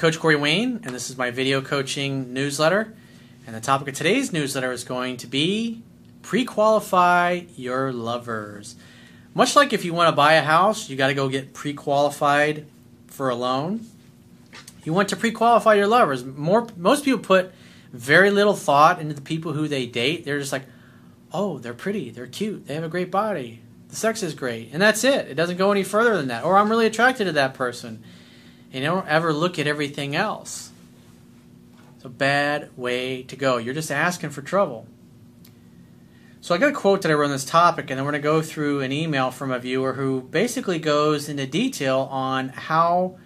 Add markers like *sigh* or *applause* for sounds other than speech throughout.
Coach Corey Wayne, and this is my video coaching newsletter. And the topic of today's newsletter is going to be pre qualify your lovers. Much like if you want to buy a house, you got to go get pre qualified for a loan. You want to pre qualify your lovers. More, most people put very little thought into the people who they date. They're just like, oh, they're pretty, they're cute, they have a great body, the sex is great, and that's it. It doesn't go any further than that. Or I'm really attracted to that person. And you don't ever look at everything else. It's a bad way to go. You're just asking for trouble. So I got a quote that I wrote on this topic, and then we're going to go through an email from a viewer who basically goes into detail on how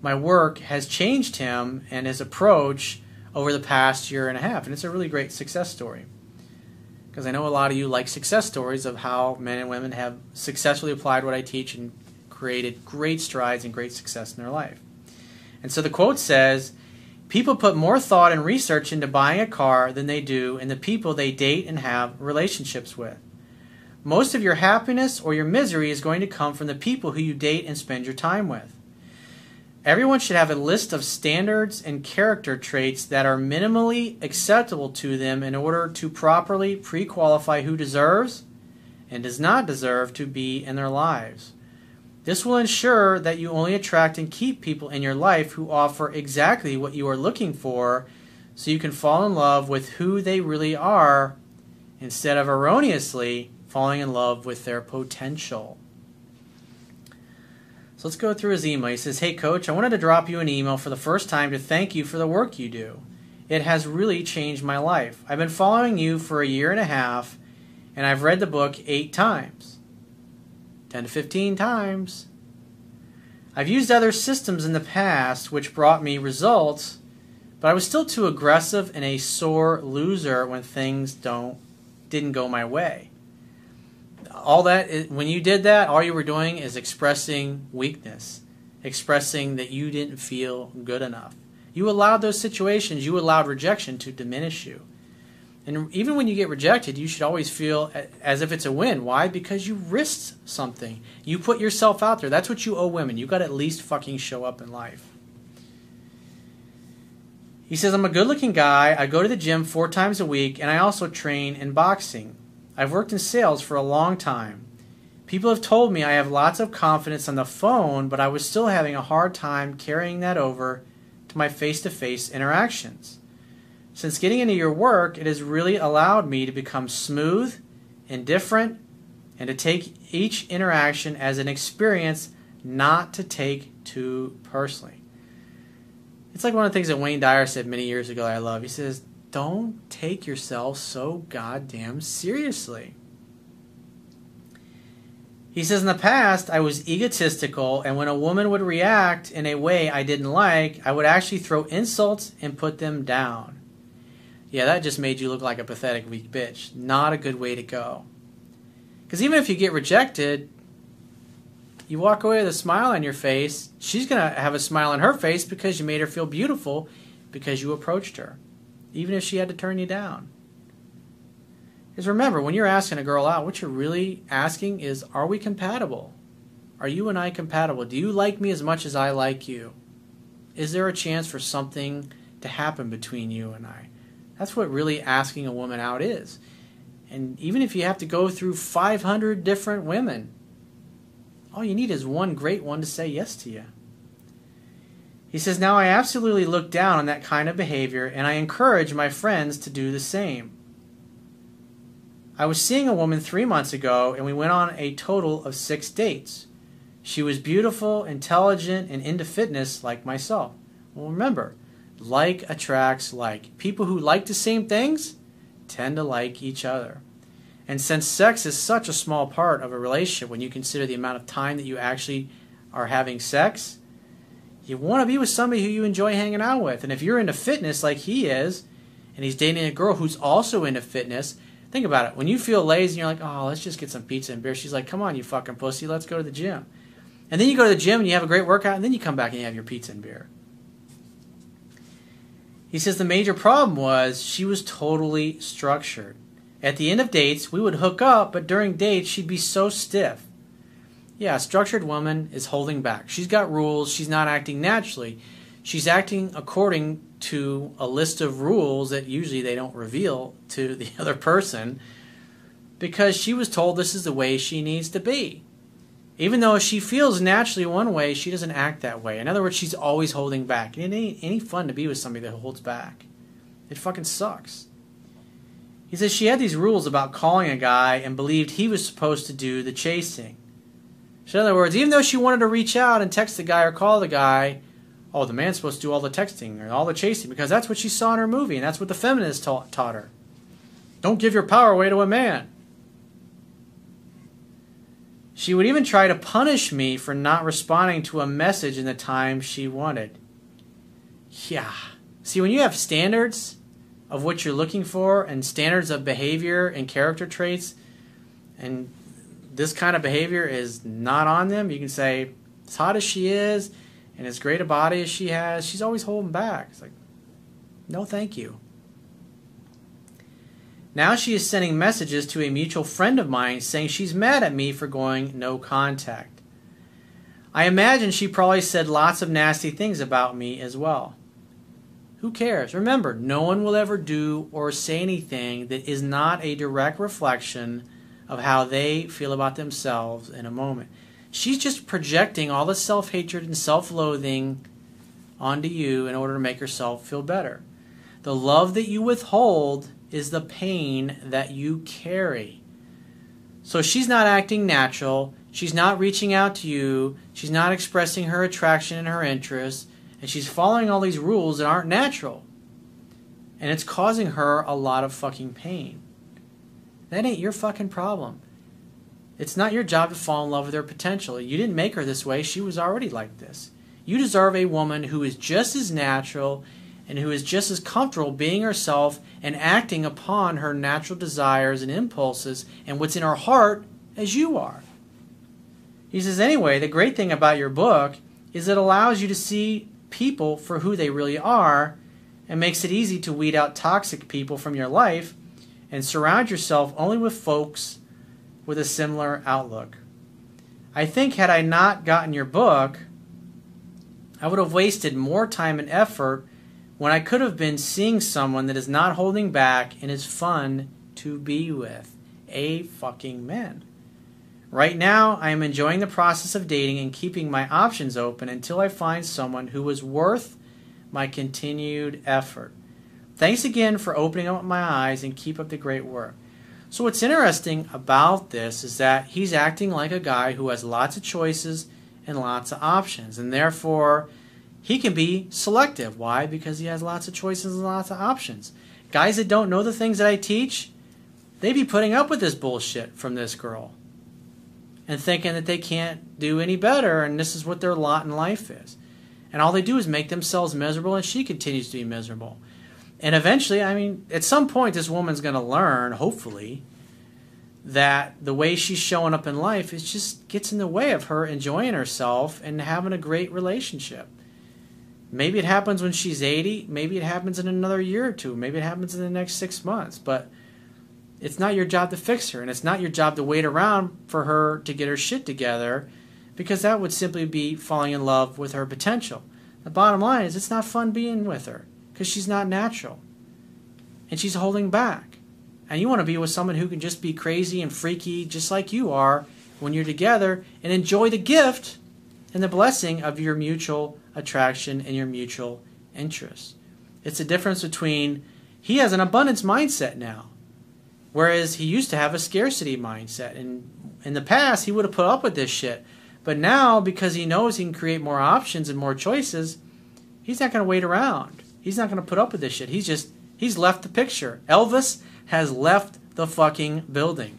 my work has changed him and his approach over the past year and a half. And it's a really great success story. Because I know a lot of you like success stories of how men and women have successfully applied what I teach and created great strides and great success in their life. And so the quote says People put more thought and research into buying a car than they do in the people they date and have relationships with. Most of your happiness or your misery is going to come from the people who you date and spend your time with. Everyone should have a list of standards and character traits that are minimally acceptable to them in order to properly pre qualify who deserves and does not deserve to be in their lives. This will ensure that you only attract and keep people in your life who offer exactly what you are looking for so you can fall in love with who they really are instead of erroneously falling in love with their potential. So let's go through his email. He says, Hey, coach, I wanted to drop you an email for the first time to thank you for the work you do. It has really changed my life. I've been following you for a year and a half, and I've read the book eight times 10 to 15 times. I've used other systems in the past which brought me results, but I was still too aggressive and a sore loser when things don't didn't go my way. All that when you did that all you were doing is expressing weakness expressing that you didn't feel good enough. You allowed those situations you allowed rejection to diminish you and even when you get rejected you should always feel as if it's a win. Why? Because you risked something. You put yourself out there. That's what you owe women. You got to at least fucking show up in life. He says i'm a good looking guy. I go to the gym four times a week and i also train in boxing. I've worked in sales for a long time. People have told me I have lots of confidence on the phone, but I was still having a hard time carrying that over to my face to face interactions. Since getting into your work, it has really allowed me to become smooth, indifferent, and to take each interaction as an experience, not to take too personally. It's like one of the things that Wayne Dyer said many years ago I love. He says, don't take yourself so goddamn seriously. He says, In the past, I was egotistical, and when a woman would react in a way I didn't like, I would actually throw insults and put them down. Yeah, that just made you look like a pathetic, weak bitch. Not a good way to go. Because even if you get rejected, you walk away with a smile on your face. She's going to have a smile on her face because you made her feel beautiful because you approached her even if she had to turn you down. Because remember, when you're asking a girl out, what you're really asking is, are we compatible? Are you and I compatible? Do you like me as much as I like you? Is there a chance for something to happen between you and I? That's what really asking a woman out is. And even if you have to go through 500 different women, all you need is one great one to say yes to you. He says, Now I absolutely look down on that kind of behavior, and I encourage my friends to do the same. I was seeing a woman three months ago, and we went on a total of six dates. She was beautiful, intelligent, and into fitness like myself. Well, remember, like attracts like. People who like the same things tend to like each other. And since sex is such a small part of a relationship, when you consider the amount of time that you actually are having sex, you want to be with somebody who you enjoy hanging out with. And if you're into fitness like he is, and he's dating a girl who's also into fitness, think about it. When you feel lazy and you're like, oh, let's just get some pizza and beer, she's like, come on, you fucking pussy, let's go to the gym. And then you go to the gym and you have a great workout, and then you come back and you have your pizza and beer. He says the major problem was she was totally structured. At the end of dates, we would hook up, but during dates, she'd be so stiff. Yeah, a structured woman is holding back. She's got rules. She's not acting naturally. she's acting according to a list of rules that usually they don't reveal to the *laughs* other person because she was told this is the way she needs to be. Even though she feels naturally one way, she doesn't act that way. In other words, she's always holding back. It ain't any fun to be with somebody that holds back. It fucking sucks. He says she had these rules about calling a guy and believed he was supposed to do the chasing. So in other words, even though she wanted to reach out and text the guy or call the guy, oh, the man's supposed to do all the texting and all the chasing because that's what she saw in her movie and that's what the feminists taught, taught her. Don't give your power away to a man. She would even try to punish me for not responding to a message in the time she wanted. Yeah. See, when you have standards of what you're looking for and standards of behavior and character traits, and this kind of behavior is not on them, you can say, as hot as she is and as great a body as she has, she's always holding back. It's like, no, thank you. Now she is sending messages to a mutual friend of mine saying she's mad at me for going no contact. I imagine she probably said lots of nasty things about me as well. Who cares? Remember, no one will ever do or say anything that is not a direct reflection of how they feel about themselves in a moment. She's just projecting all the self hatred and self loathing onto you in order to make herself feel better. The love that you withhold is the pain that you carry. So she's not acting natural. She's not reaching out to you. She's not expressing her attraction and her interest. And she's following all these rules that aren't natural. And it's causing her a lot of fucking pain. That ain't your fucking problem. It's not your job to fall in love with her potential. You didn't make her this way. She was already like this. You deserve a woman who is just as natural and who is just as comfortable being herself and acting upon her natural desires and impulses and what's in her heart as you are. He says, anyway, the great thing about your book is it allows you to see people for who they really are and makes it easy to weed out toxic people from your life and surround yourself only with folks with a similar outlook. I think, had I not gotten your book, I would have wasted more time and effort when I could have been seeing someone that is not holding back and is fun to be with. A fucking man. Right now, I am enjoying the process of dating and keeping my options open until I find someone who is worth my continued effort. Thanks again for opening up my eyes and keep up the great work. So, what's interesting about this is that he's acting like a guy who has lots of choices and lots of options, and therefore he can be selective. Why? Because he has lots of choices and lots of options. Guys that don't know the things that I teach, they be putting up with this bullshit from this girl and thinking that they can't do any better and this is what their lot in life is. And all they do is make themselves miserable and she continues to be miserable. And eventually, I mean, at some point, this woman's going to learn, hopefully, that the way she's showing up in life is just gets in the way of her enjoying herself and having a great relationship. Maybe it happens when she's 80. Maybe it happens in another year or two. Maybe it happens in the next six months. But it's not your job to fix her. And it's not your job to wait around for her to get her shit together because that would simply be falling in love with her potential. The bottom line is it's not fun being with her because she's not natural. And she's holding back. And you want to be with someone who can just be crazy and freaky just like you are when you're together and enjoy the gift and the blessing of your mutual attraction and your mutual interest. It's a difference between he has an abundance mindset now, whereas he used to have a scarcity mindset. And in the past, he would have put up with this shit. But now, because he knows he can create more options and more choices, he's not going to wait around. He's not going to put up with this shit. He's just, he's left the picture. Elvis has left the fucking building.